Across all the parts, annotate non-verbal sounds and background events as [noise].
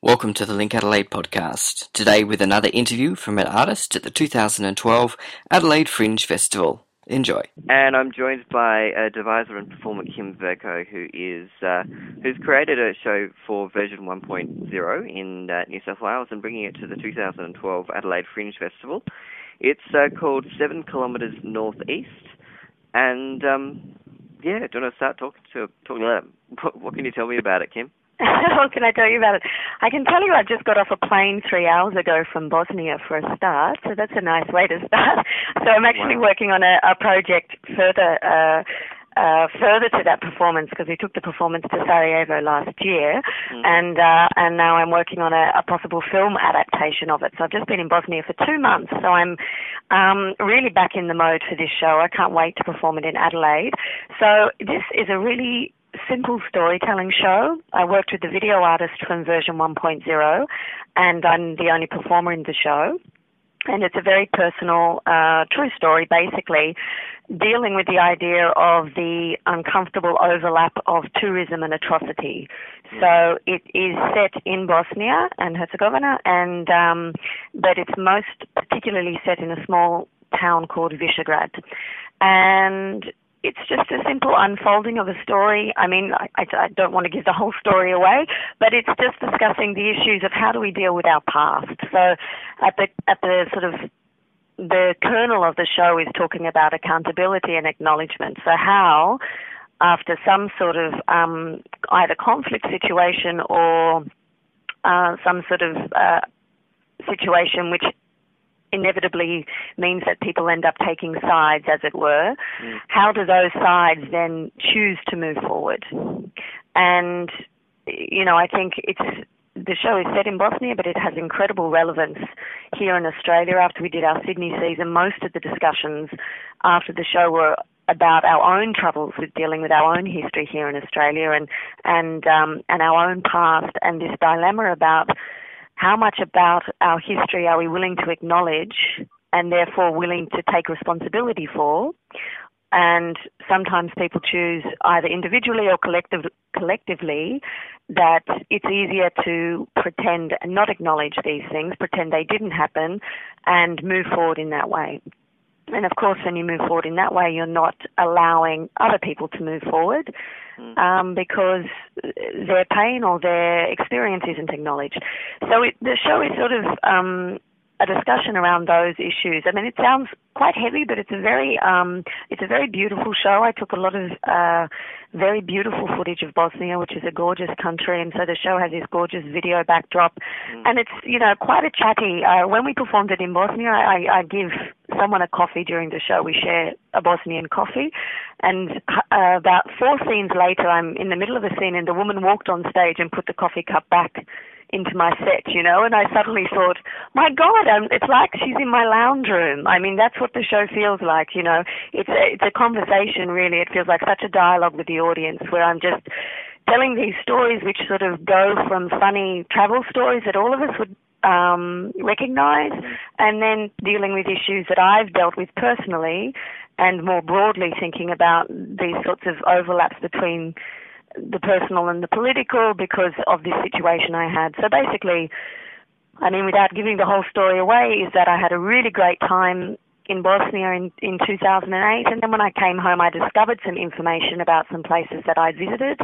Welcome to the Link Adelaide podcast. Today with another interview from an artist at the 2012 Adelaide Fringe Festival. Enjoy. And I'm joined by a deviser and performer Kym Vercoe, who is uh, who's created a show for version 1.0 in uh, New South Wales and bringing it to the 2012 Adelaide Fringe Festival. It's uh, called Seven Kilometres Northeast, and um, yeah, do you want to start talking to talking about [laughs] what, what can you tell me about it, Kym? [laughs] what can I tell you about it? I can tell you I just got off a plane three hours ago from Bosnia for a start, so that's a nice way to [laughs] start. So I'm actually Wow. working on a, a project further. Uh, uh, further to that performance because we took the performance to Sarajevo last year, Mm. and uh, and now I'm working on a, a possible film adaptation of it. So I've just been in Bosnia for two months, so I'm um, really back in the mode for this show. I can't wait to perform it in Adelaide. So this is a really simple storytelling show. I worked with the video artist from version 1.0, and I'm the only performer in the show. And it's a very personal, uh, true story, basically, dealing with the idea of the uncomfortable overlap of tourism and atrocity. So it is set in Bosnia and Herzegovina, and um, but it's most particularly set in a small town called Visegrad, and it's just a simple unfolding of a story. I mean, I, I, don't want to give the whole story away, but it's just discussing the issues of how do we deal with our past. So, at the at the sort of the kernel of the show is talking about accountability and acknowledgement. So how, after some sort of um, either conflict situation or uh, some sort of uh, situation which inevitably means that people end up taking sides, as it were, Mm. how do those sides then choose to move forward? And, you know, I think it's the show is set in Bosnia, but it has incredible relevance here in Australia. After we did our Sydney season, most of the discussions after the show were about our own troubles with dealing with our own history here in Australia and and um, and our own past and this dilemma about how much about our history are we willing to acknowledge and therefore willing to take responsibility for and sometimes people choose either individually or collective, collectively that it's easier to pretend and not acknowledge these things, pretend they didn't happen, and move forward in that way. And of course, when you move forward in that way, you're not allowing other people to move forward um, because their pain or their experience isn't acknowledged. So it, the show is sort of um, a discussion around those issues. I mean, it sounds quite heavy, but it's a very um, it's a very beautiful show. I took a lot of uh, very beautiful footage of Bosnia, which is a gorgeous country, and so the show has this gorgeous video backdrop, and it's you know quite a chatty. Uh, when we performed it in Bosnia, I, I give someone a coffee during the show. We share a Bosnian coffee, and uh, about four scenes later, I'm in the middle of a scene, and the woman walked on stage and put the coffee cup back into my set, you know, and I suddenly thought, my God, um, it's like she's in my lounge room. I mean, that's what the show feels like, you know. It's a, it's a conversation, really. It feels like such a dialogue with the audience where I'm just telling these stories which sort of go from funny travel stories that all of us would um, recognize and then dealing with issues that I've dealt with personally and more broadly thinking about these sorts of overlaps between the personal and the political because of this situation I had. So basically, I mean, without giving the whole story away, is that I had a really great time in Bosnia in, in 2008. And then when I came home, I discovered some information about some places that I'd visited,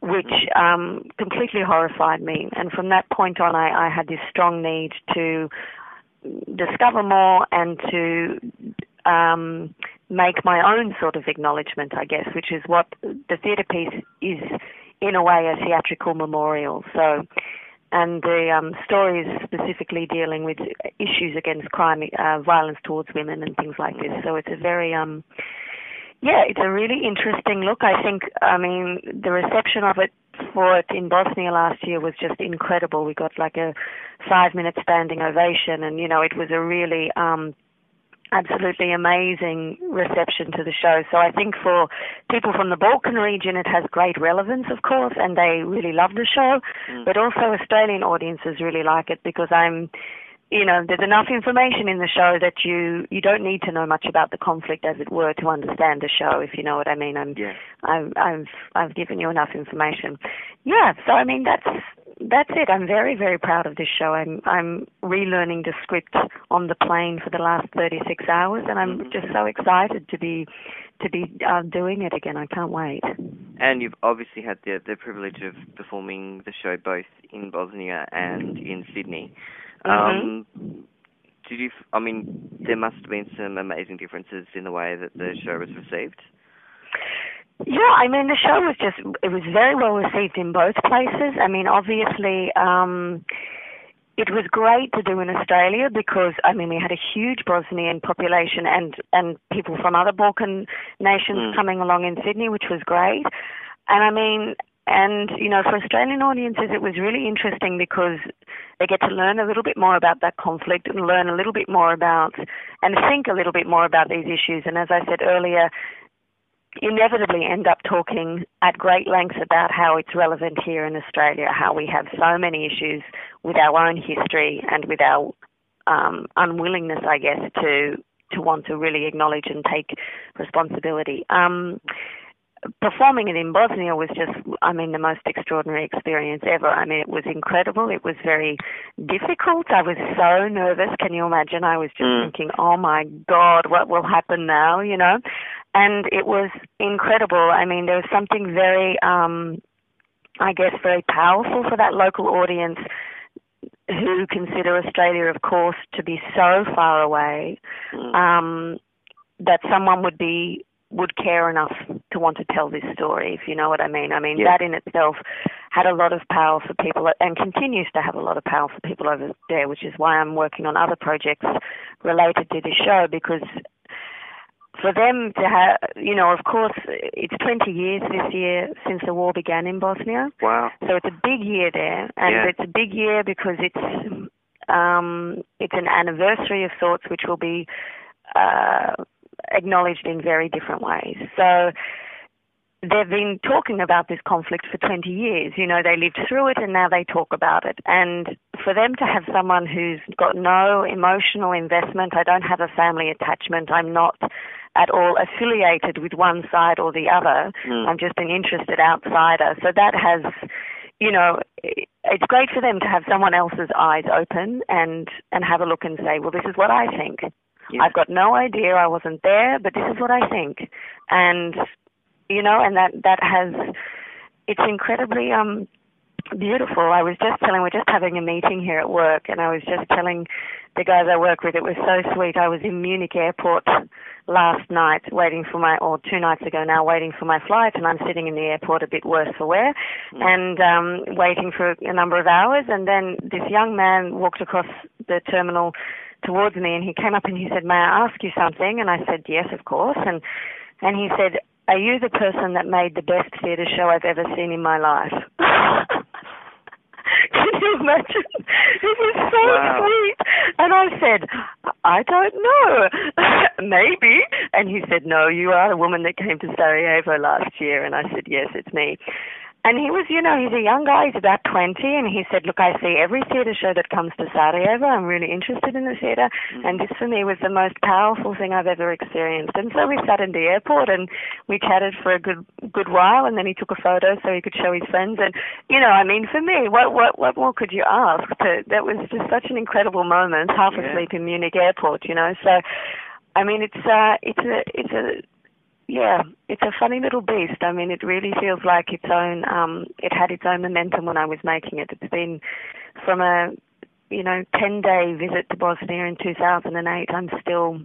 which um, completely horrified me. And from that point on, I, I had this strong need to discover more and to um, make my own sort of acknowledgement, I guess, which is what the theatre piece is, in a way, a theatrical memorial. So, and the um, story is specifically dealing with issues against crime, uh, violence towards women, and things like this. So it's a very um, yeah, it's a really interesting look. I think, I mean, the reception of it for it in Bosnia last year was just incredible. We got like a five minute standing ovation, and you know, it was a really um, absolutely amazing reception to the show. So I think for people from the Balkan region, it has great relevance, of course, and they really love the show. Mm. But also Australian audiences really like it because I'm you know, there's enough information in the show that you you don't need to know much about the conflict, as it were, to understand the show. If you know what I mean. I'm, Yeah. I've I've I've given you enough information. Yeah. So I mean, that's that's it. I'm very, very proud of this show. I'm I'm relearning the script on the plane for the last 36 hours, and I'm mm-hmm. just so excited to be to be uh, doing it again. I can't wait. And you've obviously had the the privilege of performing the show both in Bosnia and in Sydney. Mm-hmm. Um, did you? I mean, there must have been some amazing differences in the way that the show was received. Yeah, I mean the show was just it was very well received in both places. I mean, obviously, um, it was great to do in Australia because I mean we had a huge Bosnian population and and people from other Balkan nations mm. coming along in Sydney, which was great. And I mean, and you know, for Australian audiences, it was really interesting because they get to learn a little bit more about that conflict and learn a little bit more about and think a little bit more about these issues. And as I said earlier, inevitably end up talking at great length about how it's relevant here in Australia, how we have so many issues with our own history and with our um, unwillingness, I guess, to to want to really acknowledge and take responsibility. Um, performing it in Bosnia was just, I mean, the most extraordinary experience ever. I mean, it was incredible. It was very difficult. I was so nervous. Can you imagine? I was just mm. thinking, oh my God, what will happen now, you know? And it was incredible. I mean, there was something very, um, I guess, very powerful for that local audience who consider Australia, of course, to be so far away mm. um, that someone would be would care enough to want to tell this story, if you know what I mean. I mean, yeah. that in itself had a lot of power for people and continues to have a lot of power for people over there, which is why I'm working on other projects related to this show because for them to have, you know, of course, it's 20 years this year since the war began in Bosnia. Wow. So it's a big year there, and yeah. it's a big year because it's um, it's an anniversary of sorts, which will be uh, acknowledged in very different ways. So they've been talking about this conflict for 20 years. You know, they lived through it and now they talk about it. And for them to have someone who's got no emotional investment, I don't have a family attachment, I'm not at all affiliated with one side or the other. Mm. I'm just an interested outsider. So that has, you know, it's great for them to have someone else's eyes open and and have a look and say, well, this is what I think. Yeah. I've got no idea. I wasn't there, but this is what I think. And you know, and that that has it's incredibly um beautiful. I was just telling we're just having a meeting here at work and I was just telling the guys I work with it was so sweet. I was in Munich airport last night waiting for my or two nights ago now waiting for my flight and I'm sitting in the airport a bit worse for wear mm. and um waiting for a number of hours and then this young man walked across the terminal towards me and he came up and he said, May I ask you something? And I said, Yes, of course. And and he said, Are you the person that made the best theatre show I've ever seen in my life? [laughs] Can you imagine? It was so wow. sweet. And I said, I don't know. [laughs] Maybe. And he said, No, you are the woman that came to Sarajevo last year. And I said, Yes, it's me. And he was, you know, he's a young guy, he's about 20, and he said, Look, I see every theatre show that comes to Sarajevo. I'm really interested in the theatre. Mm-hmm. And this for me was the most powerful thing I've ever experienced. And so we sat in the airport and we chatted for a good good while, and then he took a photo so he could show his friends. And, you know, I mean, for me, what what what more could you ask? To, that was just such an incredible moment, half yeah. asleep in Munich airport, you know. So, I mean, it's uh, it's a it's a yeah, it's a funny little beast. I mean, it really feels like its own. Um, it had its own momentum when I was making it. It's been from a you know ten day visit to Bosnia in 2008. I'm still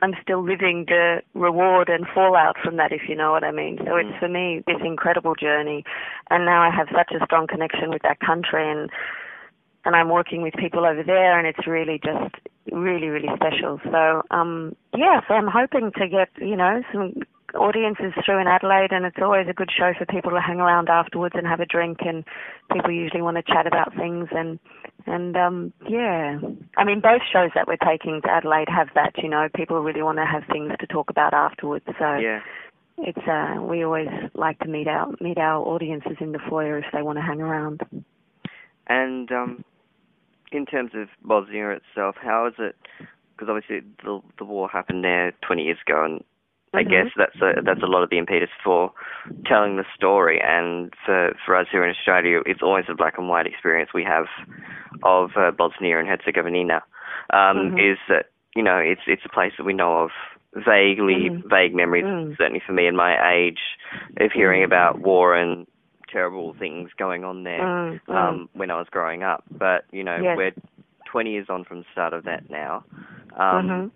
I'm still living the reward and fallout from that, if you know what I mean. So it's mm. for me this incredible journey, and now I have such a strong connection with that country and and I'm working with people over there, and it's really just really really special. So um, yeah, so I'm hoping to get you know some audiences through in Adelaide, and it's always a good show for people to hang around afterwards and have a drink, and people usually want to chat about things and and um, yeah, I mean both shows that we're taking to Adelaide have that. You know, people really want to have things to talk about afterwards. So yeah. It's uh, we always like to meet our meet our audiences in the foyer if they want to hang around. And um, in terms of Bosnia itself, how is it? Because obviously the the war happened there 20 years ago, and I Mhm. guess that's a, that's a lot of the impetus for telling the story. And for for us here in Australia, it's always a black and white experience we have of uh, Bosnia and Herzegovina. Um, Mhm. Is that you know it's it's a place that we know of vaguely Mhm. vague memories. Mm. Certainly for me in my age of hearing Mm. about war and terrible things going on there Mm, mm. um, when I was growing up. But you know, Yes. we're 20 years on from the start of that now. Um, Mhm.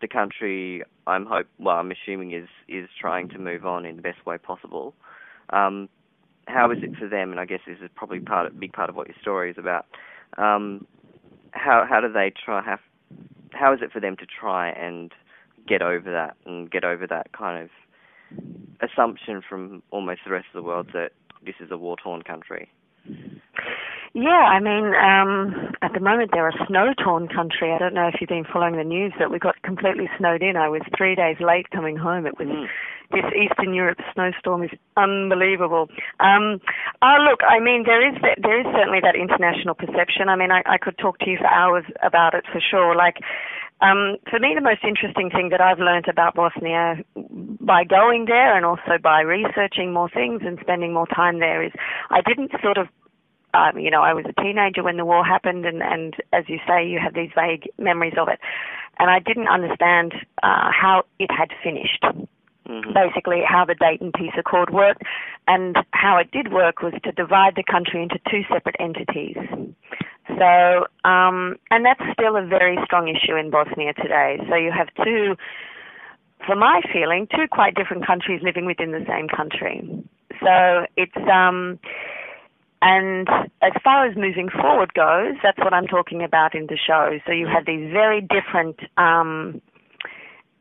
The country, I'm hope, well, I'm assuming is is trying to move on in the best way possible. Um, how is it for them? And I guess this is probably part, of, big part of what your story is about. Um, how how do they try have? How is it for them to try and get over that and get over that kind of assumption from almost the rest of the world that this is a war torn country? Yeah, I mean, um, at the moment they're a snow-torn country. I don't know if you've been following the news, but we got completely snowed in. I was three days late coming home. It was Mm. this Eastern Europe snowstorm is unbelievable. Um, uh, look, I mean, there is that, there is certainly that international perception. I mean, I, I could talk to you for hours about it for sure. Like, um, for me, the most interesting thing that I've learned about Bosnia by going there and also by researching more things and spending more time there is I didn't sort of um, you know, I was a teenager when the war happened, and, and as you say, you have these vague memories of it. And I didn't understand uh, how it had finished. Mhm. Basically, how the Dayton Peace Accord worked, and how it did work was to divide the country into two separate entities. So, um, and that's still a very strong issue in Bosnia today. So you have two, for my feeling, two quite different countries living within the same country. So it's um, and as far as moving forward goes, that's what I'm talking about in the show. So you have these very different, um,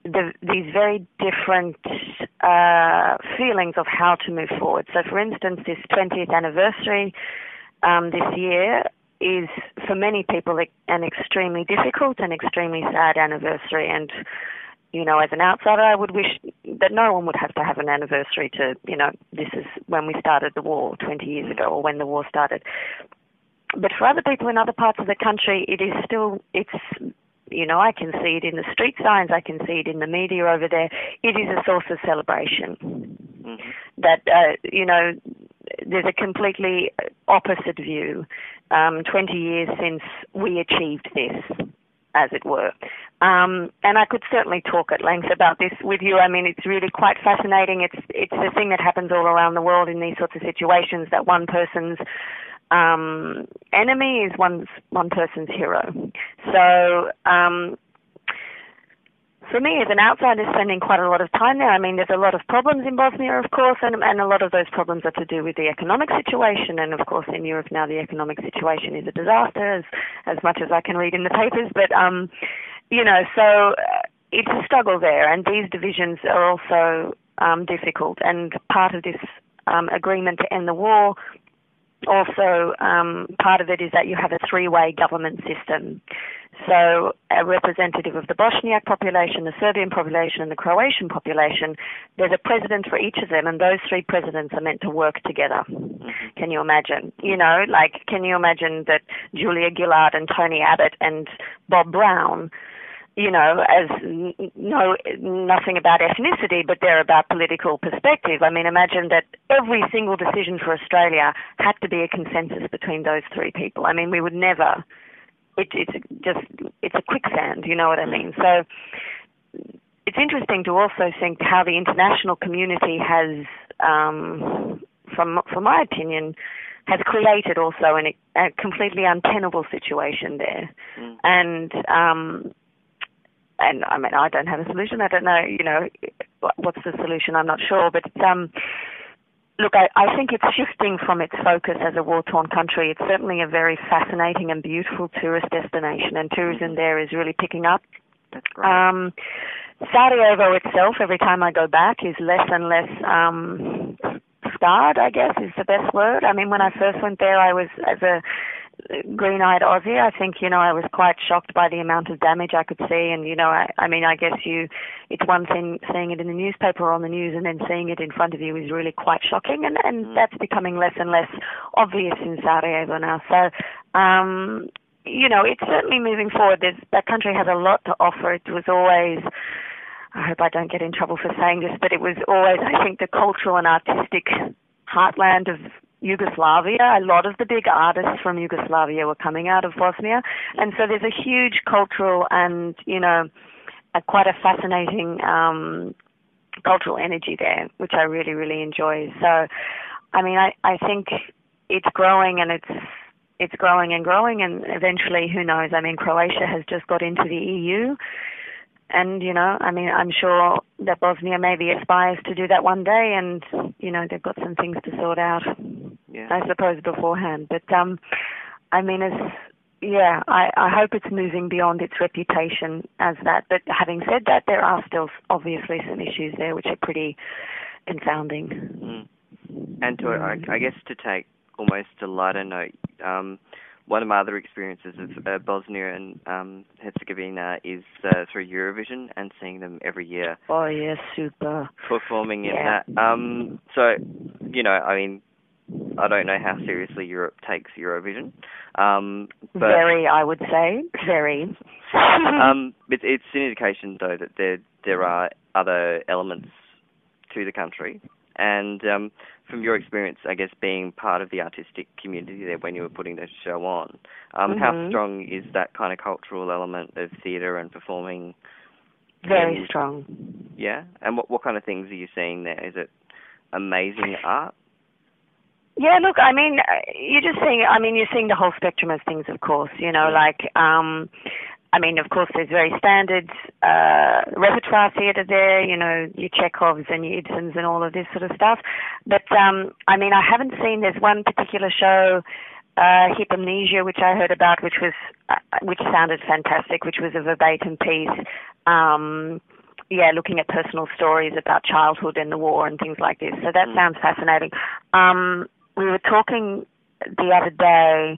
the, these very different uh, feelings of how to move forward. So, for instance, this 20th anniversary um, this year is, for many people, an extremely difficult and extremely sad anniversary. And you know, as an outsider, I would wish that no one would have to have an anniversary to, you know, this is when we started the war 20 years ago or when the war started. But for other people in other parts of the country, it is still, it's, you know, I can see it in the street signs, I can see it in the media over there. It is a source of celebration. Mhm. That, uh, you know, there's a completely opposite view. Um, 20 years since we achieved this, as it were. Um, and I could certainly talk at length about this with you. I mean, it's really quite fascinating. It's it's a thing that happens all around the world in these sorts of situations. That one person's um, enemy is one's one person's hero. So. Um, for me, as an outsider, spending quite a lot of time there, I mean, there's a lot of problems in Bosnia, of course, and, and a lot of those problems are to do with the economic situation. And of course, in Europe now, the economic situation is a disaster, as as much as I can read in the papers. But um, you know, so uh, it's a struggle there, and these divisions are also um, difficult. And part of this um, agreement to end the war, also um, part of it is that you have a three-way government system. So a representative of the Bosniak population, the Serbian population, and the Croatian population. There's a president for each of them, and those three presidents are meant to work together. Can you imagine? You know, like, can you imagine that Julia Gillard and Tony Abbott and Bob Brown you know, as no nothing about ethnicity, but they're about political perspective. I mean, imagine that every single decision for Australia had to be a consensus between those three people. I mean, we would never. It, it's just it's a quicksand. You know what I mean? So it's interesting to also think how the international community has, um, from from my opinion, has created also an, a completely untenable situation there, Mm. and. Um, and I mean, I don't have a solution. I don't know, you know, what's the solution. I'm not sure, but um, look, I, I think it's shifting from its focus as a war-torn country. It's certainly a very fascinating and beautiful tourist destination, and tourism there is really picking up. That's great. Um, Sarajevo itself, every time I go back, is less and less um, scarred. I guess is the best word. I mean, when I first went there, I was as a green-eyed Aussie. I think you know I was quite shocked by the amount of damage I could see, and you know, I, I mean, I guess you, it's one thing seeing it in the newspaper or on the news, and then seeing it in front of you is really quite shocking, and and Mm. that's becoming less and less obvious in Sarajevo now. So. Um, you know, it's certainly moving forward. There's, that country has a lot to offer. It was always I hope I don't get in trouble for saying this, but it was always, I think, the cultural and artistic heartland of Yugoslavia. A lot of the big artists from Yugoslavia were coming out of Bosnia, and so there's a huge cultural and you know, a, quite a fascinating um, cultural energy there, which I really really enjoy. So, I mean, I I think it's growing and it's it's growing and growing, and eventually, who knows? I mean, Croatia has just got into the EU and you know, I mean, I'm sure that Bosnia maybe aspires to do that one day, and you know, they've got some things to sort out. Yeah. I suppose beforehand, but um, I mean, it's yeah, I, I hope it's moving beyond its reputation as that. But having said that, there are still obviously some issues there which are pretty confounding. Mm. And to, I, I guess, to take almost a lighter note, um, one of my other experiences of uh, Bosnia and um, Herzegovina is uh, through Eurovision and seeing them every year. Oh yes, super. Performing in Yeah. that. Um, so, you know, I mean, I don't know how seriously Europe takes Eurovision, um, but very, I would say, very. [laughs] um, it's, it's an indication though that there there are other elements to the country. And um, from your experience, I guess being part of the artistic community there when you were putting the show on, um, how Mhm. strong is that kind of cultural element of theatre and performing? very in- strong. Yeah, and what what kind of things are you seeing there? Is it amazing art? Yeah, look, I mean, uh, you're just seeing. I mean, you're seeing the whole spectrum of things, of course. You know, like, um, I mean, of course, there's very standard uh, repertoire theatre there. You know, your Chekhovs and your Ibsens and all of this sort of stuff. But um, I mean, I haven't seen. There's one particular show, uh, Hypomnesia, which I heard about, which was uh, which sounded fantastic, which was a verbatim piece. Um, yeah, looking at personal stories about childhood and the war and things like this. So that Mm. sounds fascinating. Um, we were talking the other day.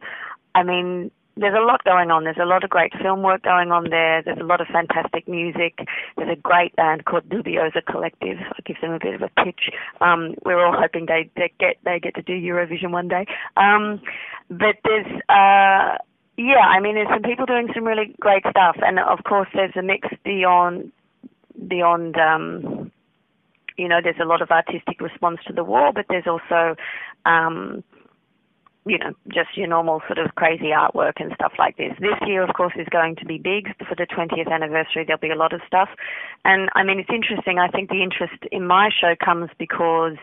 I mean, there's a lot going on. There's a lot of great film work going on there. There's a lot of fantastic music. There's a great band called Dubioza Kolektiv. I'll give them a bit of a pitch. Um, we're all hoping they, they get they get to do Eurovision one day. Um, but there's uh, yeah, I mean, there's some people doing some really great stuff, and of course, there's a mix beyond beyond um you know there's a lot of artistic response to the war but there's also um you know just your normal sort of crazy artwork and stuff like this. This year of course is going to be big. For the 20th anniversary there'll be a lot of stuff. And i mean it's interesting. I think the interest in my show comes because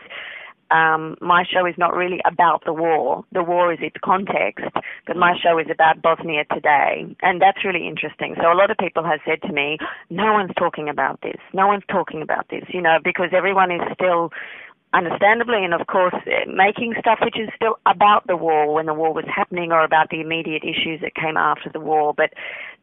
um, my show is not really about the war. The war is its context, but my show is about Bosnia today, and that's really interesting. So a lot of people have said to me, "No one's talking about this. No one's talking about this," you know, because everyone is still understandably and of course eh, making stuff which is still about the war when the war was happening or about the immediate issues that came after the war but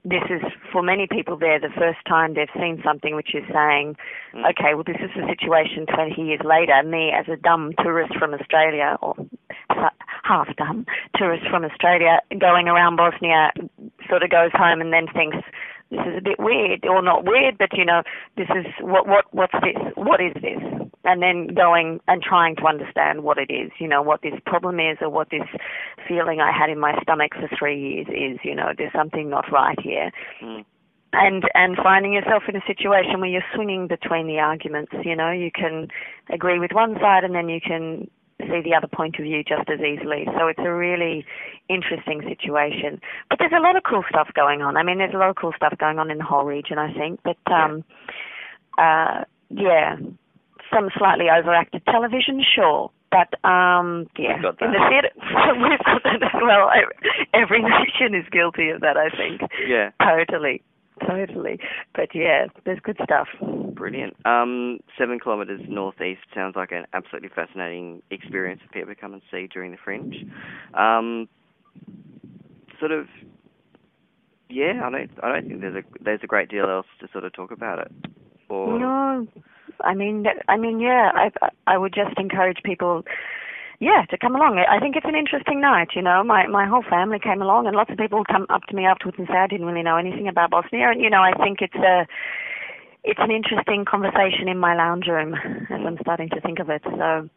this is for many people there the first time they've seen something which is saying Mm. okay well this is the situation 20 years later me as a dumb tourist from australia or half dumb tourist from australia going around bosnia sort of goes home and then thinks this is a bit weird or not weird but you know this is what what what's this? What is this? And then going and trying to understand what it is you know what this problem is or what this feeling i had in my stomach for 3 years is you know there's something not right here. Mm. and and finding yourself in a situation where you're swinging between the arguments you know you can agree with one side and then you can see the other point of view just as easily. So it's a really interesting situation. But there's a lot of cool stuff going on. I mean there's a lot of cool stuff going on in the whole region i think. But um uh yeah some slightly overacted television sure. But um yeah. In the theatre [laughs] we've got that. As well [laughs] every nation is guilty of that i think. Yeah, Totally, [laughs] totally. But yeah, there's good stuff. brilliant. Um, seven kilometres northeast sounds like an absolutely fascinating experience for people to come and see during the Fringe. Um, sort of, yeah. I don't. I don't think there's a there's a great deal else to sort of talk about it. Or No, I mean, that- I mean, yeah. I I would just encourage people. Yeah, to come along. I think it's an interesting night. You know, my my whole family came along, and lots of people come up to me afterwards and say I didn't really know anything about Bosnia. And you know, I think it's a it's an interesting conversation in my lounge room as I'm starting to think of it. So,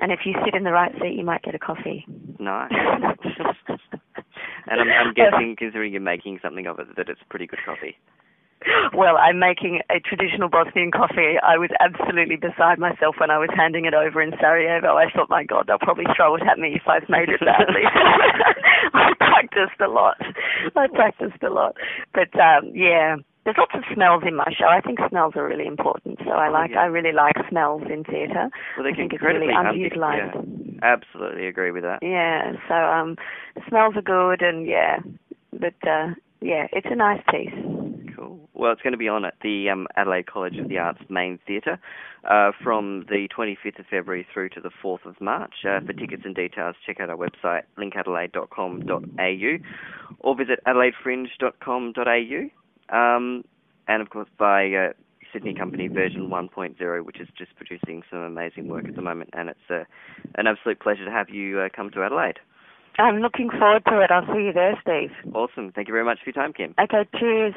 and if you sit in the right seat, you might get a coffee. nice. [laughs] and I'm, I'm guessing, considering you're making something of it, that it's pretty good coffee. [laughs] well, I'm making a traditional Bosnian coffee. I was absolutely beside myself when I was handing it over in Sarajevo. I thought, my God, they'll probably throw it at me if I've made it badly. [laughs] [laughs] I practiced a lot. I practiced a lot. But um, yeah, there's lots of smells in my show. I think smells are really important. So I Oh, like, yeah. I really like smells in theatre. Well, they I can think it's really underutilized. Yeah, absolutely agree with that. Yeah, so um, smells are good, and yeah, but uh, yeah, it's a nice piece. Well, it's going to be on at the um, Adelaide College of the Arts main theatre uh, from the 25th of February through to the 4th of March. Uh, for tickets and details, check out our website, linkadelaide.com.au, or visit adelaidefringe.com.au. Um, and of course, by uh, Sydney company version 1.0, which is just producing some amazing work at the moment. And it's uh, an absolute pleasure to have you uh, come to Adelaide. I'm looking forward to it. I'll see you there, Steve. Awesome. Thank you very much for your time, Kym. Okay, cheers.